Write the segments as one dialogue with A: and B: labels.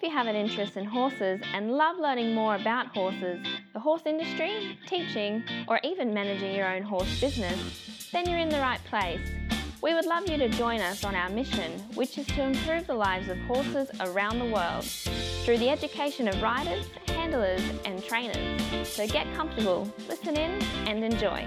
A: If you have an interest in horses and love learning more about horses, the horse industry, teaching, or even managing your own horse business, then you're in the right place. We would love you to join us on our mission, which is to improve the lives of horses around the world through the education of riders, handlers, and trainers. So get comfortable, listen in, and enjoy.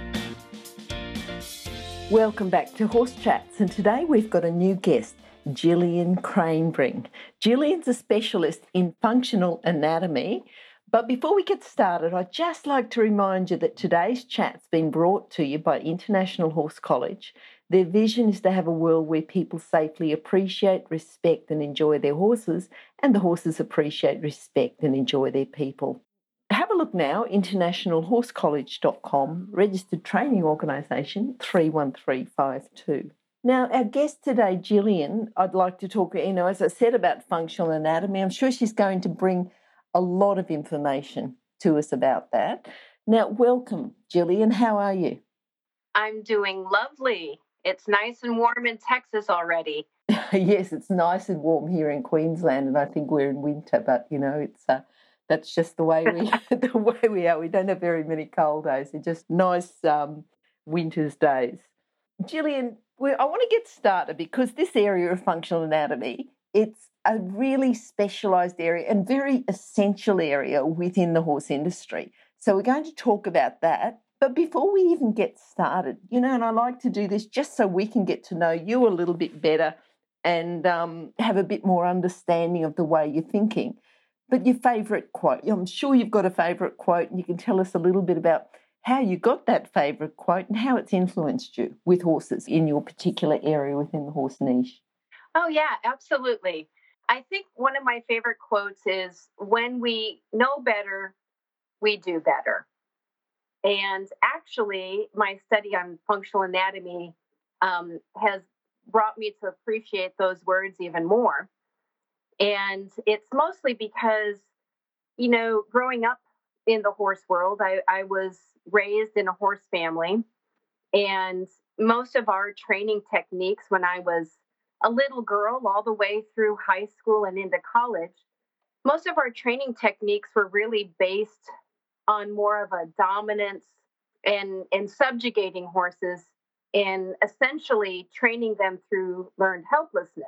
B: Welcome back to Horse Chats, and today we've got a new guest. Jillian Kreinbring. Jillian's a specialist in functional anatomy. But before we get started, I'd just like to remind you that today's chat's been brought to you by International Horse College. Their vision is to have a world where people safely appreciate, respect, and enjoy their horses, and the horses appreciate, respect, and enjoy their people. Have a look now, internationalhorsecollege.com, registered training organisation 31352. Now, our guest today, Jillian, I'd like to talk, you know, as I said about functional anatomy, I'm sure she's going to bring a lot of information to us about that. Now, welcome, Jillian. How are you?
C: I'm doing lovely. It's nice and warm in Texas already.
B: yes, it's nice and warm here in Queensland, and I think we're in winter, but you know, it's uh, that's just the way we the way we are. We don't have very many cold days; they're just nice um, winter's days. Jillian, I want to get started because this area of functional anatomy, it's a really specialized area and very essential area within the horse industry. So we're going to talk about that. But before we even get started, you know, and I like to do this just so we can get to know you a little bit better and um, have a bit more understanding of the way you're thinking. But your favourite quote, I'm sure you've got a favourite quote, and you can tell us a little bit about how you got that favourite quote and how it's influenced you with horses in your particular area within the horse niche.
C: Oh, yeah, absolutely. I think one of my favorite quotes is when we know better, we do better. And actually, my study on functional anatomy um, has brought me to appreciate those words even more. And it's mostly because, you know, growing up in the horse world, I, I was raised in a horse family. And most of our training techniques when I was a little girl, all the way through high school and into college, most of our training techniques were really based on more of a dominance and, and subjugating horses and essentially training them through learned helplessness.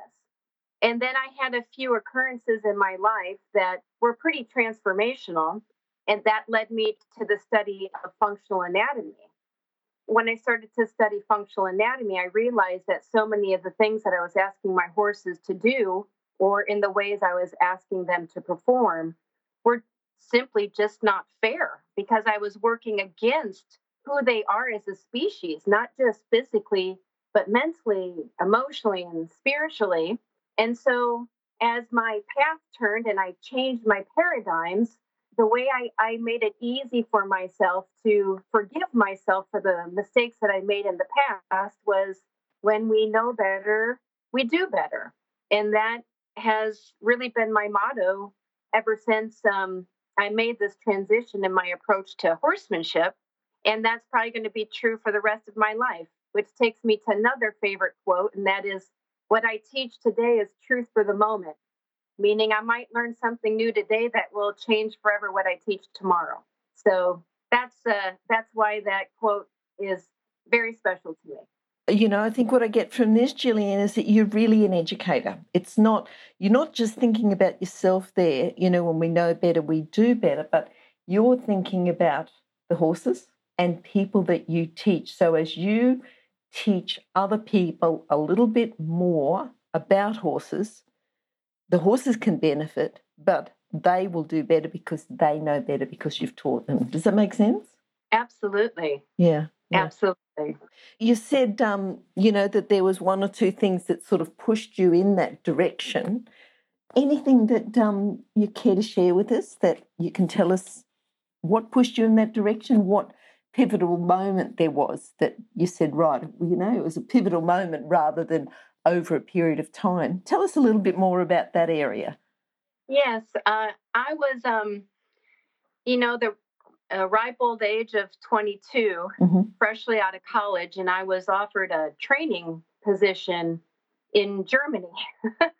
C: And then I had a few occurrences in my life that were pretty transformational. And that led me to the study of functional anatomy. When I started to study functional anatomy, I realized that so many of the things that I was asking my horses to do, or in the ways I was asking them to perform, were simply just not fair because I was working against who they are as a species, not just physically, but mentally, emotionally, and spiritually. And so, as my path turned and I changed my paradigms, the way I, I made it easy for myself to forgive myself for the mistakes that I made in the past was when we know better, we do better. And that has really been my motto ever since um, I made this transition in my approach to horsemanship. And that's probably going to be true for the rest of my life, which takes me to another favorite quote, and that is What I teach today is truth for the moment meaning I might learn something new today that will change forever what I teach tomorrow. So that's uh, that's why that quote is very special to me.
B: You know, I think what I get from this, Jillian, is that you're really an educator. It's not you're not just thinking about yourself there. You know, when we know better, we do better. But you're thinking about the horses and people that you teach. So as you teach other people a little bit more about horses, the horses can benefit, but they will do better because they know better because you've taught them. Does that make sense?
C: Absolutely.
B: Yeah. yeah.
C: Absolutely.
B: You said, um, you know, that there was one or two things that sort of pushed you in that direction. Anything that um, you care to share with us that you can tell us what pushed you in that direction? What pivotal moment there was that you said, right, you know, it was a pivotal moment rather than, over a period of time. Tell us a little bit more about that area.
C: Yes, uh, I was, um, you know, the uh, ripe old age of 22, mm-hmm. freshly out of college, and I was offered a training position in Germany.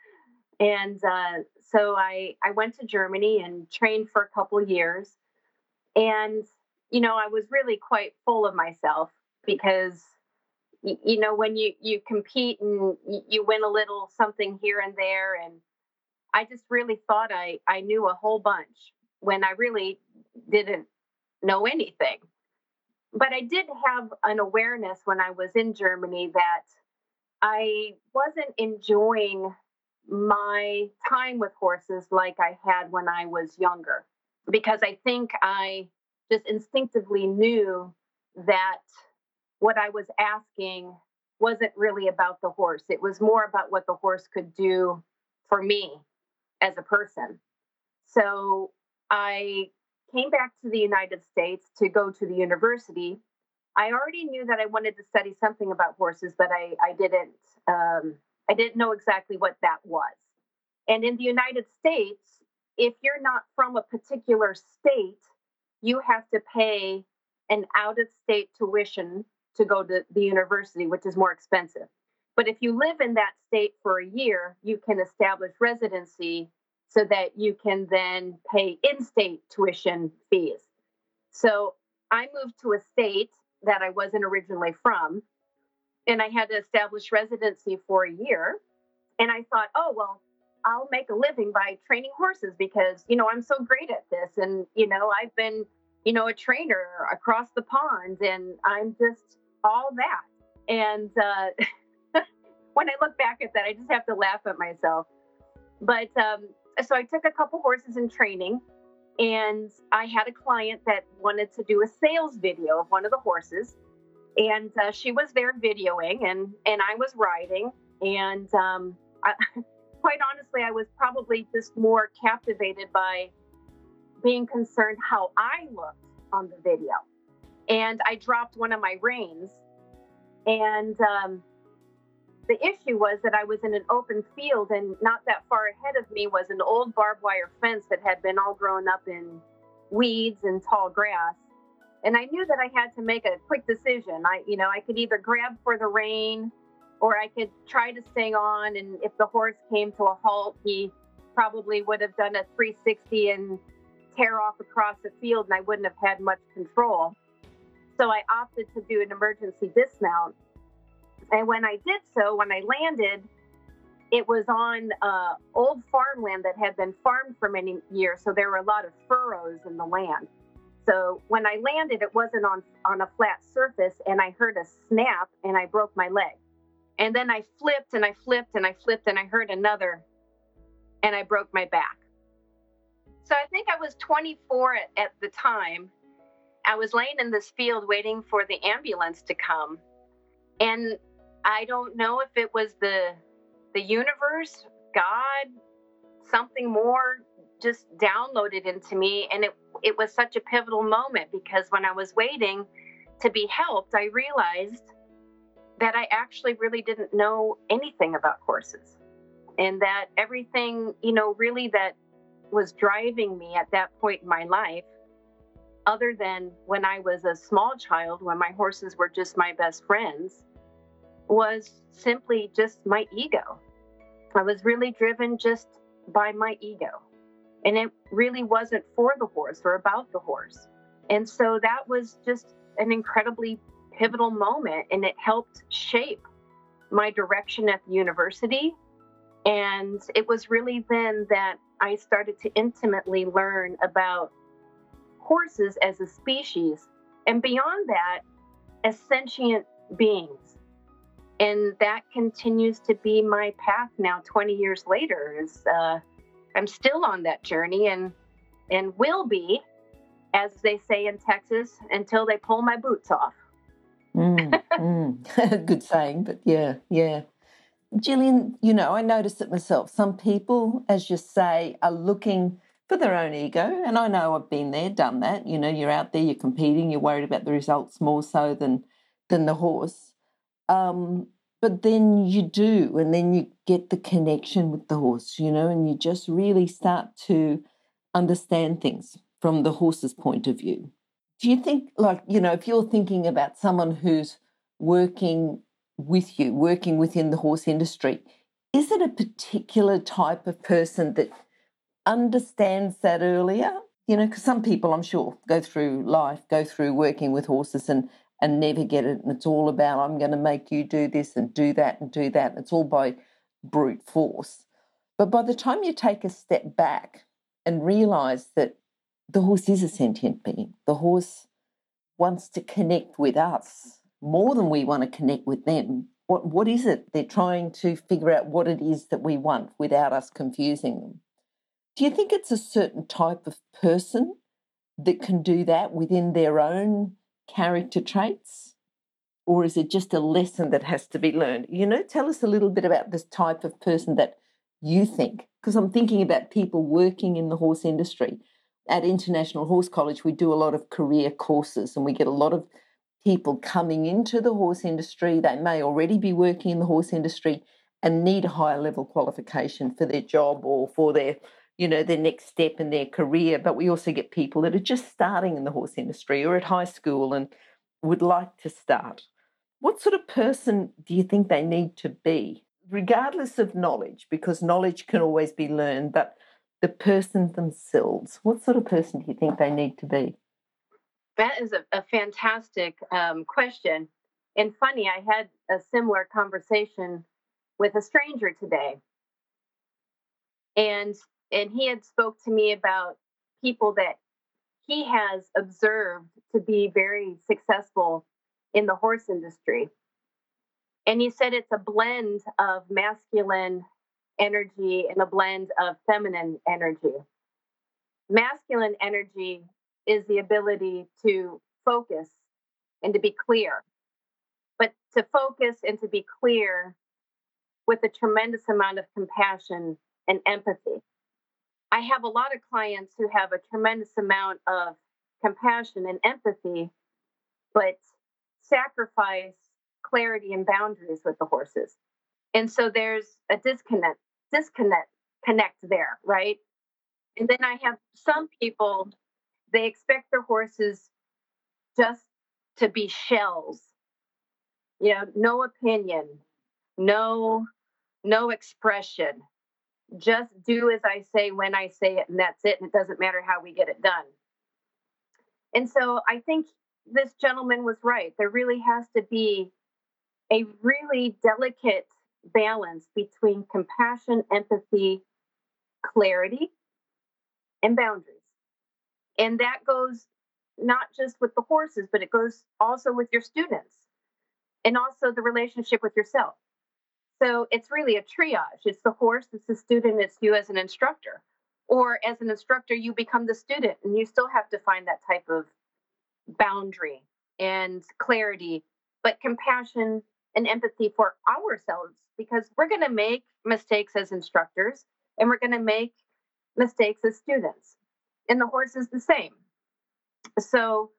C: And uh, so I, I went to Germany and trained for a couple years. And, you know, I was really quite full of myself because, you know, when you, you compete and you win a little something here and there. And I just really thought I, I knew a whole bunch when I really didn't know anything. But I did have an awareness when I was in Germany that I wasn't enjoying my time with horses like I had when I was younger because I think I just instinctively knew that what I was asking wasn't really about the horse. It was more about what the horse could do for me as a person. So I came back to the United States to go to the university. I already knew that I wanted to study something about horses, but I, I didn't um, I didn't know exactly what that was. And in the United States, if you're not from a particular state, you have to pay an out of state tuition to go to the university, which is more expensive. But if you live in that state for a year, you can establish residency so that you can then pay in state tuition fees. So I moved to a state that I wasn't originally from, and I had to establish residency for a year. And I thought, oh, well, I'll make a living by training horses because, you know, I'm so great at this. And, you know, I've been, you know, a trainer across the pond and I'm just all that. And uh, when I look back at that, I just have to laugh at myself. But um, so I took a couple horses in training and I had a client that wanted to do a sales video of one of the horses and uh, she was there videoing and and I was riding and um, I, quite honestly I was probably just more captivated by being concerned how I looked on the video and I dropped one of my reins and um, the issue was that I was in an open field and not that far ahead of me was an old barbed wire fence that had been all grown up in weeds and tall grass and I knew that I had to make a quick decision. I, you know, I could either grab for the rein or I could try to stay on. And if the horse came to a halt, he probably would have done a 360 and tear off across the field, and I wouldn't have had much control. So I opted to do an emergency dismount. And when I did so, when I landed, it was on uh, old farmland that had been farmed for many years. So there were a lot of furrows in the land. So when I landed, it wasn't on, on a flat surface, and I heard a snap and I broke my leg. And then I flipped and I flipped and I flipped and I heard another and I broke my back. So I think I was 24 at, at the time. I was laying in this field waiting for the ambulance to come. And I don't know if it was the the universe, God, something more just downloaded into me and it it was such a pivotal moment because when I was waiting to be helped, I realized that I actually really didn't know anything about horses. And that everything, you know, really that was driving me at that point in my life, other than when I was a small child, when my horses were just my best friends, was simply just my ego. I was really driven just by my ego. And it really wasn't for the horse or about the horse. And so that was just an incredibly pivotal moment and it helped shape my direction at the university. And it was really then that I started to intimately learn about horses as a species and beyond that, as sentient beings. And that continues to be my path now, 20 years later, is uh, I'm still on that journey and and will be, as they say in Texas, until they pull my boots off.
B: mm, mm. Good saying, but yeah, yeah. Jillian, you know, I notice it myself. Some people, as you say, are looking for their own ego. And I know I've been there, done that. You know, you're out there, you're competing, you're worried about the results more so than than the horse. Um, but then you do, and then you get the connection with the horse, you know, and you just really start to understand things from the horse's point of view. Do you think, like, you know, if you're thinking about someone who's working with you, working within the horse industry, is it a particular type of person that understands that earlier? You know, because some people, I'm sure, go through life, go through working with horses and and never get it. And it's all about I'm going to make you do this and do that and do that. It's all by brute force. But by the time you take a step back and realize that the horse is a sentient being, the horse wants to connect with us more than we want to connect with them. What, what is it? They're trying to figure out what it is that we want without us confusing them. Do you think it's a certain type of person that can do that within their own character traits? Or is it just a lesson that has to be learned? You know, tell us a little bit about this type of person that you think, because I'm thinking about people working in the horse industry. At International Horse College, we do a lot of career courses and we get a lot of people coming into the horse industry. They may already be working in the horse industry and need a higher level qualification for their job or for their you know their next step in their career but we also get people that are just starting in the horse industry or at high school and would like to start what sort of person do you think they need to be regardless of knowledge because knowledge can always be learned but the person themselves what sort of person do you think they need to be
C: that is a, a fantastic um, question. And funny, I had a similar conversation with a stranger today. And and he had spoke to me about people that he has observed to be very successful in the horse industry. And he said it's a blend of masculine energy and a blend of feminine energy. Masculine energy is the ability to focus and to be clear. But to focus and to be clear with a tremendous amount of compassion and empathy. I have a lot of clients who have a tremendous amount of compassion and empathy, but sacrifice clarity and boundaries with the horses. And so there's a disconnect, disconnect, connect there, right? And then I have some people they expect their horses just to be shells. You know, no opinion, no no expression. Just do as I say when I say it, and that's it. And it doesn't matter how we get it done. And so I think this gentleman was right. There really has to be a really delicate balance between compassion, empathy, clarity, and boundaries. And that goes not just with the horses, but it goes also with your students and also the relationship with yourself. So it's really a triage. It's the horse, it's the student, it's you as an instructor. Or as an instructor, you become the student and you still have to find that type of boundary and clarity, but compassion and empathy for ourselves because we're going to make mistakes as instructors and we're going to make mistakes as students and the horse is the same. So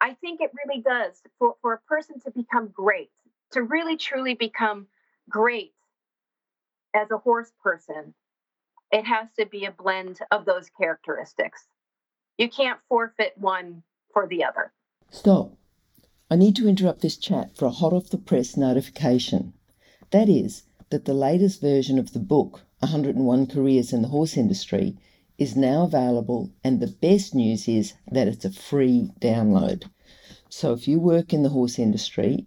C: I think it really does for, for a person to become great, to really truly become great as a horse person, it has to be a blend of those characteristics. You can't forfeit one for the other.
B: Stop. I need to interrupt this chat for a hot off the press notification. That is, that the latest version of the book, 101 Careers in the Horse Industry, is now available, and the best news is that it's a free download. So if you work in the horse industry,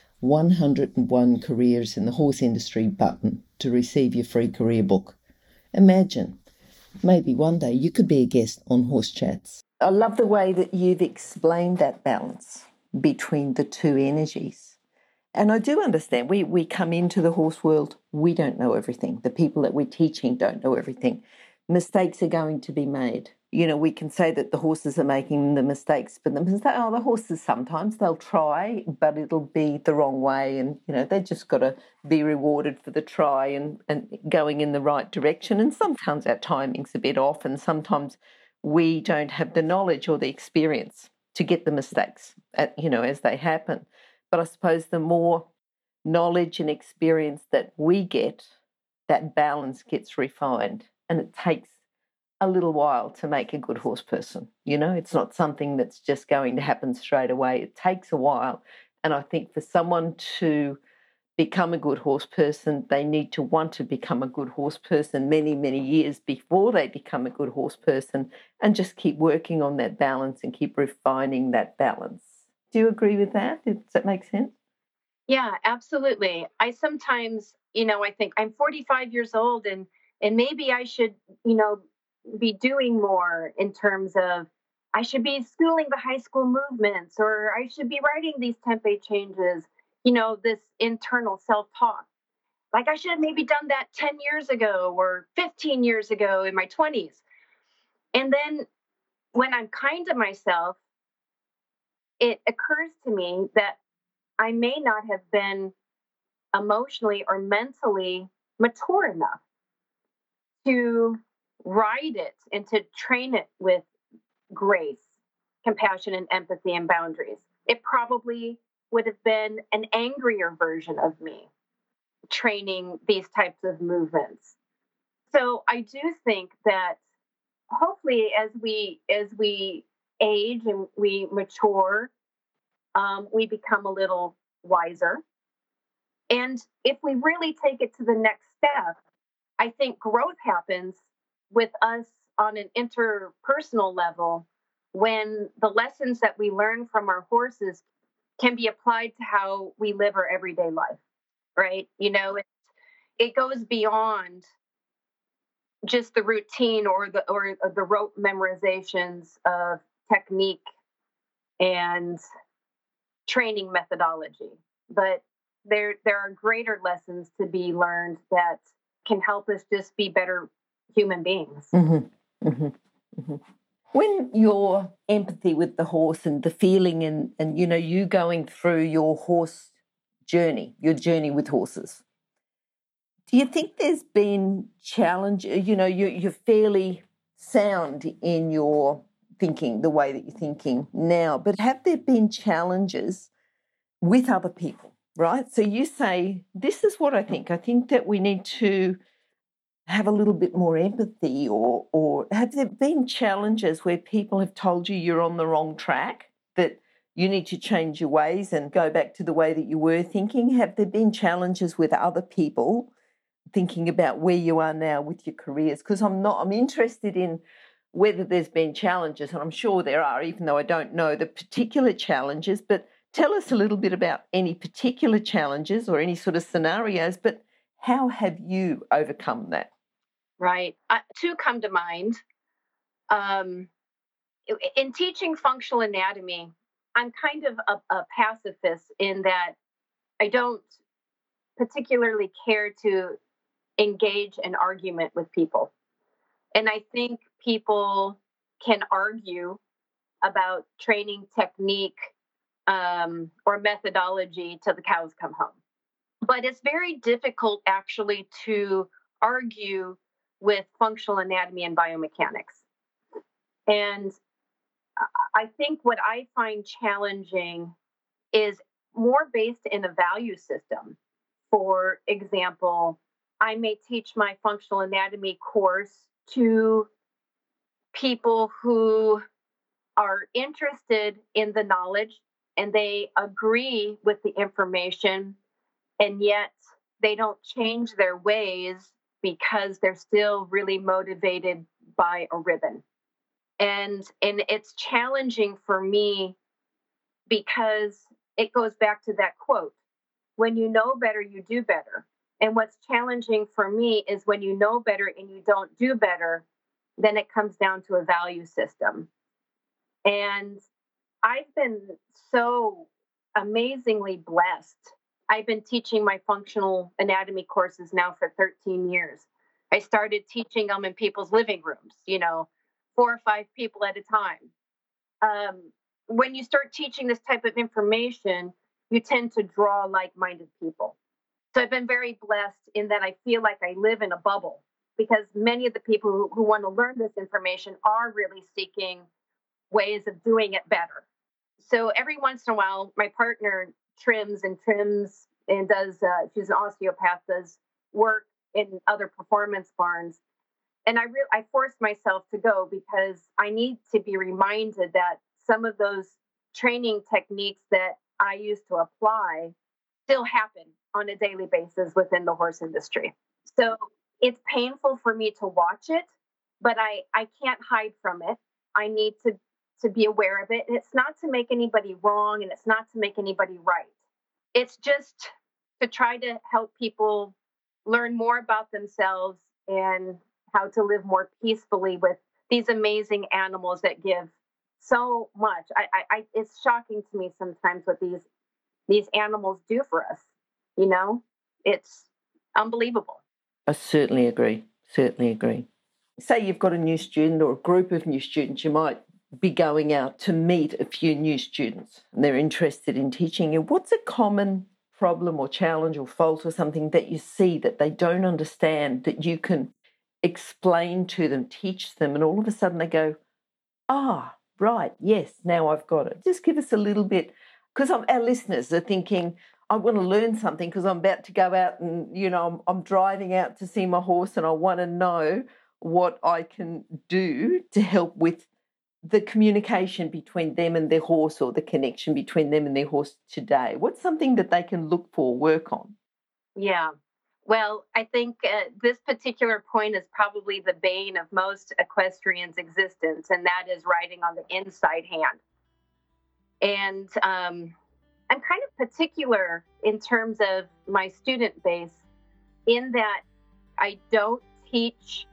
B: 101 Careers in the Horse Industry button to receive your free career book. Imagine, maybe one day you could be a guest on Horse Chats. I love the way that you've explained that balance between the two energies. And I do understand we, we come into the horse world, we don't know everything. The people that we're teaching don't know everything mistakes are going to be made. you know, we can say that the horses are making the mistakes, but the mistake, oh, the horses sometimes they'll try, but it'll be the wrong way, and you know, they just got to be rewarded for the try and and going in the right direction. And sometimes our timing's a bit off, and sometimes we don't have the knowledge or the experience to get the mistakes, at, you know, as they happen. But I suppose the more knowledge and experience that we get, that balance gets refined, and it takes a little while to make a good horse person. You know, it's not something that's just going to happen straight away. It takes a while. And I think for someone to become a good horse person, they need to want to become a good horse person many, many years before they become a good horse person and just keep working on that balance and keep refining that balance. Do you agree with that? Does that make sense?
C: Yeah, absolutely. I sometimes, you know, I think I'm 45 years old and and maybe I should, you know, be doing more in terms of I should be schooling the high school movements or I should be writing these template changes, you know, this internal self talk. Like I should have maybe done that 10 years ago or 15 years ago in my 20s. And then when I'm kind to myself, it occurs to me that I may not have been emotionally or mentally mature enough to ride it and to train it with grace, compassion, and empathy and boundaries. It probably would have been an angrier version of me training these types of movements. So I do think that hopefully as we as we age and we mature, um, we become a little wiser. And if we really take it to the next step, I think growth happens with us on an interpersonal level when the lessons that we learn from our horses can be applied to how we live our everyday life right? You know it, it goes beyond just the routine or the or the rote memorizations of technique and training methodology but there there are greater lessons to be learned that can help us just be better human beings. Mm-hmm. Mm-hmm.
B: Mm-hmm. When your empathy with the horse and the feeling and, and you know you going through your horse journey, your journey with horses, do you think there's been challenge? You know, you, you're fairly sound in your thinking, the way that you're thinking now, but have there been challenges with other people? Right. So you say, This is what I think. I think that we need to have a little bit more empathy or or have there been challenges where people have told you you're on the wrong track that you need to change your ways and go back to the way that you were thinking have there been challenges with other people thinking about where you are now with your careers because I'm not I'm interested in whether there's been challenges and I'm sure there are even though I don't know the particular challenges but tell us a little bit about any particular challenges or any sort of scenarios but how have you overcome that?
C: Right. Uh, two come to mind. Um, in teaching functional anatomy, I'm kind of a, a pacifist in that I don't particularly care to engage an argument with people. And I think people can argue about training technique um, or methodology till the cows come home. But it's very difficult actually to argue with functional anatomy and biomechanics. And I think what I find challenging is more based in a value system. For example, I may teach my functional anatomy course to people who are interested in the knowledge and they agree with the information and yet they don't change their ways because they're still really motivated by a ribbon. And and it's challenging for me because it goes back to that quote when you know better you do better. And what's challenging for me is when you know better and you don't do better then it comes down to a value system. And i've been so amazingly blessed I've been teaching my functional anatomy courses now for 13 years. I started teaching them in people's living rooms, you know, four or five people at a time. Um, when you start teaching this type of information, you tend to draw like minded people. So I've been very blessed in that I feel like I live in a bubble because many of the people who, who want to learn this information are really seeking ways of doing it better. So every once in a while, my partner trims and trims and does, uh, she's an osteopath, does work in other performance barns. And I re- I forced myself to go because I need to be reminded that some of those training techniques that I used to apply still happen on a daily basis within the horse industry. So it's painful for me to watch it, but I, I can't hide from it. I need to, to be aware of it. And it's not to make anybody wrong and it's not to make anybody right. It's just to try to help people learn more about themselves and how to live more peacefully with these amazing animals that give so much. I, I, I, it's shocking to me sometimes what these these animals do for us. You know, it's unbelievable.
B: I certainly agree. Certainly agree. Say you've got a new student or a group of new students, you might be going out to meet a few new students and they're interested in teaching you. What's a common problem or challenge or fault or something that you see that they don't understand that you can explain to them, teach them, and all of a sudden they go, ah, right, yes, now I've got it. Just give us a little bit, because our listeners are thinking, I want to learn something because I'm about to go out and, you know, I'm, I'm driving out to see my horse and I want to know what I can do to help with the communication between them and their horse or the connection between them and their horse today? What's something that they can look for, work on?
C: Yeah. Well, I think uh, this particular point is probably the bane of most equestrians' existence, and that is riding on the inside hand. And um, I'm kind of particular in terms of my student base in that I don't teach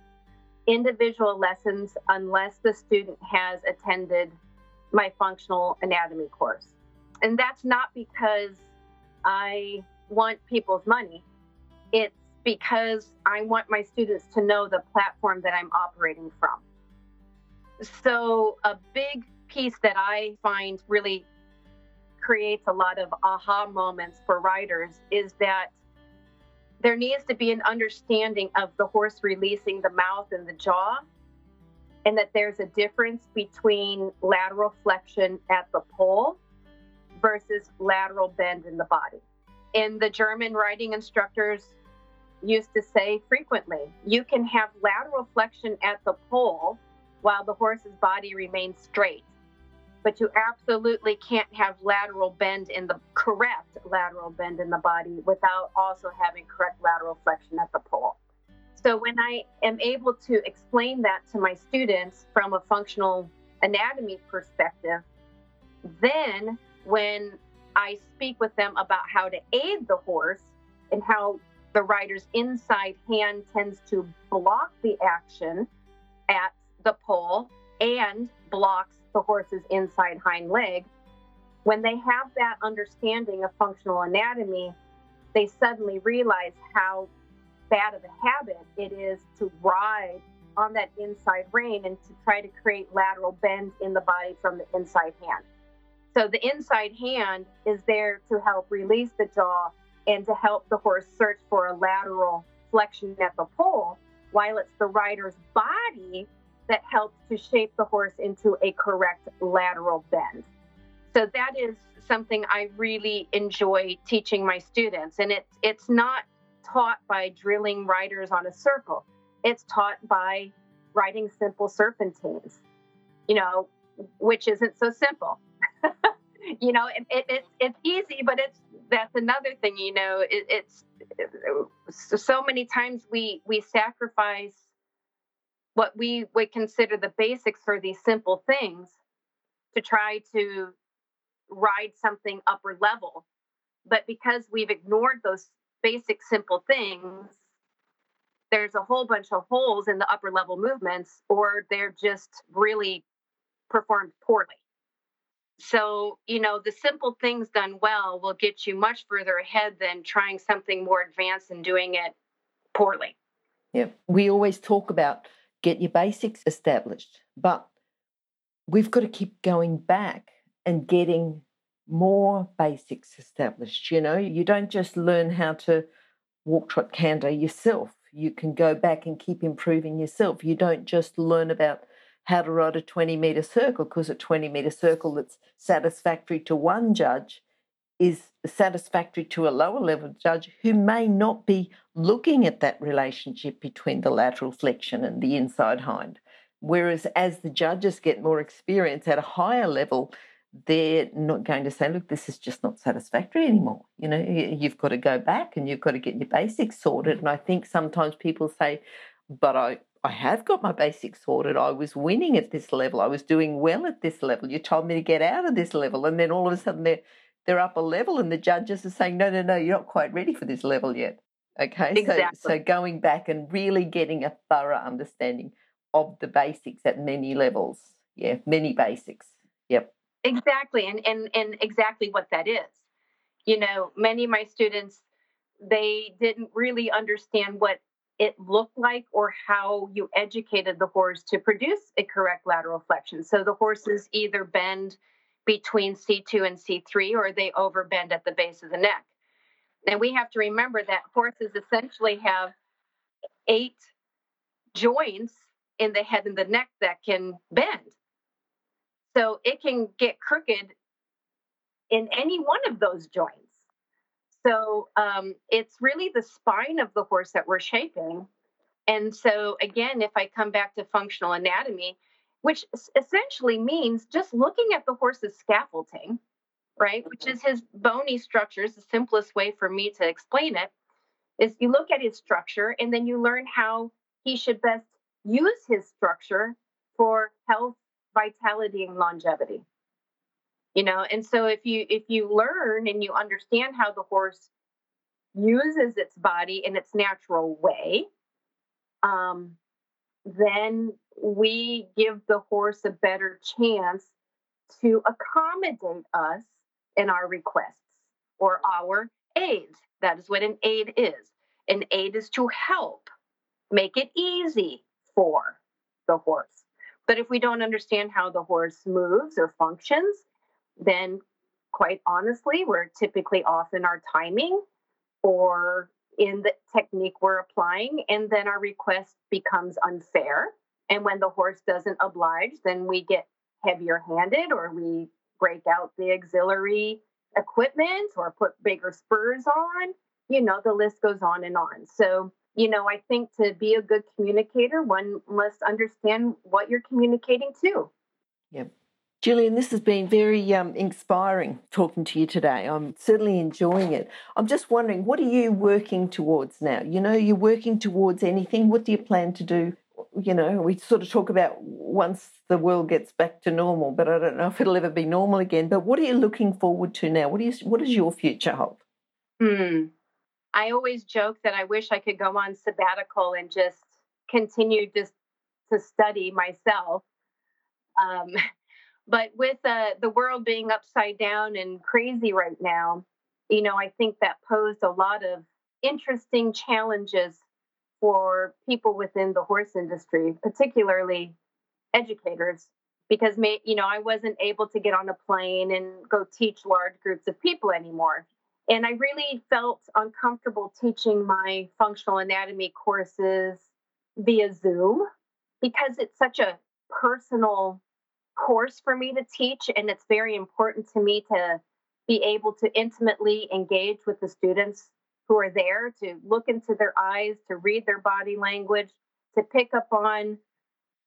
C: individual lessons unless the student has attended my functional anatomy course. And that's not because I want people's money. It's because I want my students to know the platform that I'm operating from. So, a big piece that I find really creates a lot of aha moments for writers is that there needs to be an understanding of the horse releasing the mouth and the jaw, and that there's a difference between lateral flexion at the poll versus lateral bend in the body. And the German riding instructors used to say frequently, you can have lateral flexion at the poll while the horse's body remains straight but you absolutely can't have lateral bend in the correct lateral bend in the body without also having correct lateral flexion at the poll. So when I am able to explain that to my students from a functional anatomy perspective, then when I speak with them about how to aid the horse and how the rider's inside hand tends to block the action at the poll and blocks the horse's inside hind leg, when they have that understanding of functional anatomy, they suddenly realize how bad of a habit it is to ride on that inside rein and to try to create lateral bend in the body from the inside hand. So the inside hand is there to help release the jaw and to help the horse search for a lateral flexion at the poll, while it's the rider's body that helps to shape the horse into a correct lateral bend. So that is something I really enjoy teaching my students. And it's it's not taught by drilling riders on a circle. It's taught by riding simple serpentines, you know, which isn't so simple. you know, it, it, it's it's easy, but it's that's another thing. You know, it, it's so many times we we sacrifice what we would consider the basics for these simple things to try to ride something upper level. But because we've ignored those basic simple things, there's a whole bunch of holes in the upper level movements, or they're just really performed poorly. So, you know, the simple things done well will get you much further ahead than trying something more advanced and doing it poorly.
B: Yeah. We always talk about get your basics established. But we've got to keep going back and getting more basics established. You know, you don't just learn how to walk, trot, canter yourself. You can go back and keep improving yourself. You don't just learn about how to ride a 20 meter circle because a 20 meter circle that's satisfactory to one judge is satisfactory to a lower level judge who may not be looking at that relationship between the lateral flexion and the inside hind. Whereas as the judges get more experience at a higher level, they're not going to say, look, this is just not satisfactory anymore. You know, you've got to go back and you've got to get your basics sorted. And I think sometimes people say, but I, I have got my basics sorted. I was winning at this level. I was doing well at this level. You told me to get out of this level. And then all of a sudden they're, they're up a level and the judges are saying, no, no, no, you're not quite ready for this level yet. Okay.
C: Exactly.
B: So, so going back and really getting a thorough understanding of the basics at many levels. Yeah, many basics. Yep.
C: Exactly. And, and, and exactly what that is. You know, many of my students, they didn't really understand what it looked like or how you educated the horse to produce a correct lateral flexion. So the horses either bend between C2 and C3 or they overbend at the base of the neck. And we have to remember that horses essentially have eight joints in the head and the neck that can bend. So it can get crooked in any one of those joints. So um, it's really the spine of the horse that we're shaping. And so, again, if I come back to functional anatomy, which essentially means just looking at the horse's scaffolding, right, which is his bony structures, the simplest way for me to explain it is you look at his structure and then you learn how he should best use his structure for health, vitality, and longevity. You know and so if you if you learn and you understand how the horse uses its body in its natural way um, then we give the horse a better chance to accommodate us in our requests or our aids that is what an aid is. An aid is to help make it easy for the horse. But if we don't understand how the horse moves or functions then quite honestly, we're typically off in our timing or in the technique we're applying, and then our request becomes unfair. And when the horse doesn't oblige, then we get heavier handed or we break out the auxiliary equipment or put bigger spurs on. You know, the list goes on and on. So, you know, I think to be a good communicator, one must understand what you're communicating to.
B: Yep. Jillian, this has been very um, inspiring talking to you today. I'm certainly enjoying it. I'm just wondering, what are you working towards now? You know, you're working towards anything. What do you plan to do? You know, we sort of talk about once the world gets back to normal, but I don't know if it'll ever be normal again. But what are you looking forward to now? What, do you, what does your future hold?
C: Hmm. I always joke that I wish I could go on sabbatical and just continue just to study myself. Um, but with uh, the world being upside down and crazy right now, you know, I think that posed a lot of interesting challenges for people within the horse industry, particularly educators, because you know I wasn't able to get on a plane and go teach large groups of people anymore. And I really felt uncomfortable teaching my functional anatomy courses via Zoom because it's such a personal course for me to teach, and it's very important to me to be able to intimately engage with the students who are there, to look into their eyes, to read their body language, to pick up on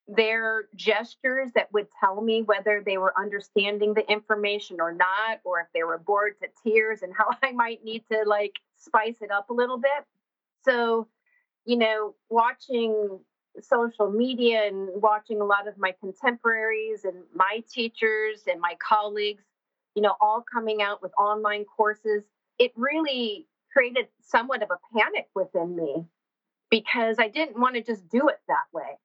C: their gestures that would tell me whether they were understanding the information or not, or if they were bored to tears and how I might need to like spice it up a little bit. So, you know, watching social media and watching a lot of my contemporaries and my teachers and my colleagues, you know, all coming out with online courses, it really created somewhat of a panic within me because I didn't want to just do it that way.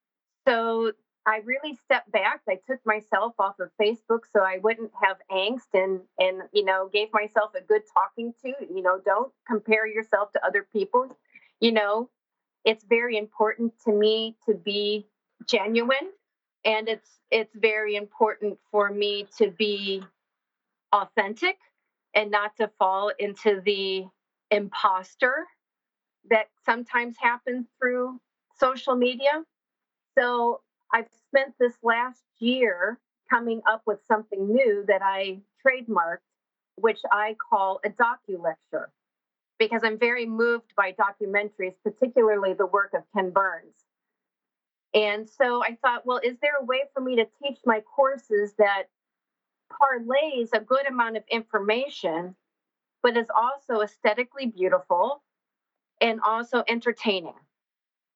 C: So I really stepped back. I took myself off of Facebook so I wouldn't have angst and and you know, gave myself a good talking to, you know, don't compare yourself to other people. You know, it's very important to me to be genuine and it's it's very important for me to be authentic and not to fall into the imposter that sometimes happens through social media. So I've spent this last year coming up with something new that I trademarked, which I call a docu lecture, because I'm very moved by documentaries, particularly the work of Ken Burns. And so I thought, well, is there a way for me to teach my courses that parlays a good amount of information, but is also aesthetically beautiful and also entertaining?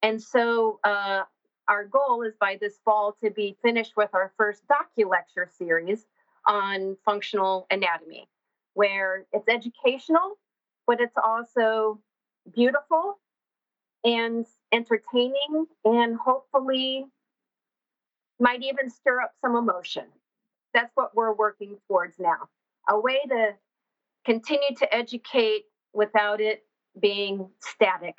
C: And so uh, our goal is by this fall to be finished with our first docu lecture series on functional anatomy, where it's educational, but it's also beautiful and entertaining and hopefully might even stir up some emotion. That's what we're working towards now. A way to continue to educate without it being static.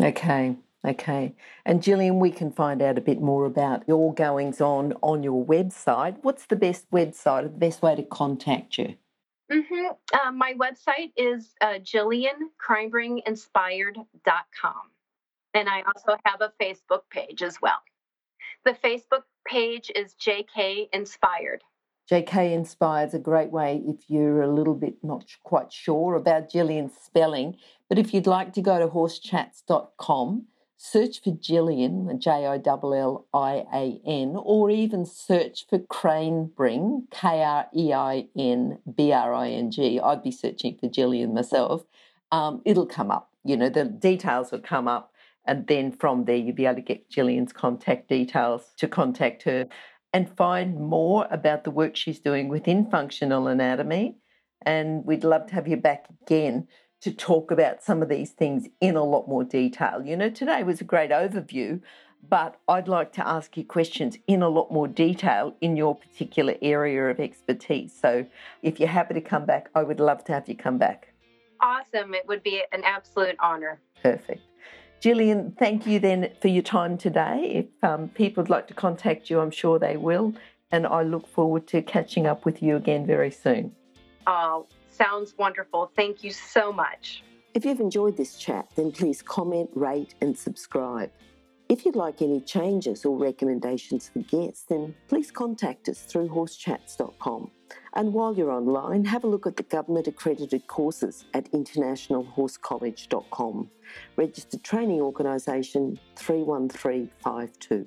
B: Okay. Okay. And Jillian, we can find out a bit more about your goings on on your website. What's the best website or the best way to contact you?
C: Mm-hmm. Uh, my website is uh, JillianKreinbringinspired.com. And I also have a Facebook page as well. The Facebook page is JK Inspired.
B: JK Inspired is a great way if you're a little bit not quite sure about Jillian's spelling. But if you'd like to go to horsechats.com search for Jillian, J O L L I A N, or even search for Kreinbring, K R E I N B R I N G. I'd be searching for Jillian myself. Um, it'll come up. You know, the details will come up. And then from there, you'll be able to get Jillian's contact details to contact her and find more about the work she's doing within functional anatomy. And we'd love to have you back again to talk about some of these things in a lot more detail. You know, today was a great overview, but I'd like to ask you questions in a lot more detail in your particular area of expertise. So if you're happy to come back, I would love to have you come back.
C: Awesome. It would be an absolute honor.
B: Perfect. Jillian, thank you then for your time today. If um, people would like to contact you, I'm sure they will. And I look forward to catching up with you again very soon.
C: Oh, sounds wonderful. Thank you so much.
B: If you've enjoyed this chat, then please comment, rate, and subscribe. If you'd like any changes or recommendations for guests, then please contact us through horsechats.com. And while you're online, have a look at the government accredited courses at internationalhorsecollege.com. Registered Training Organisation 31352.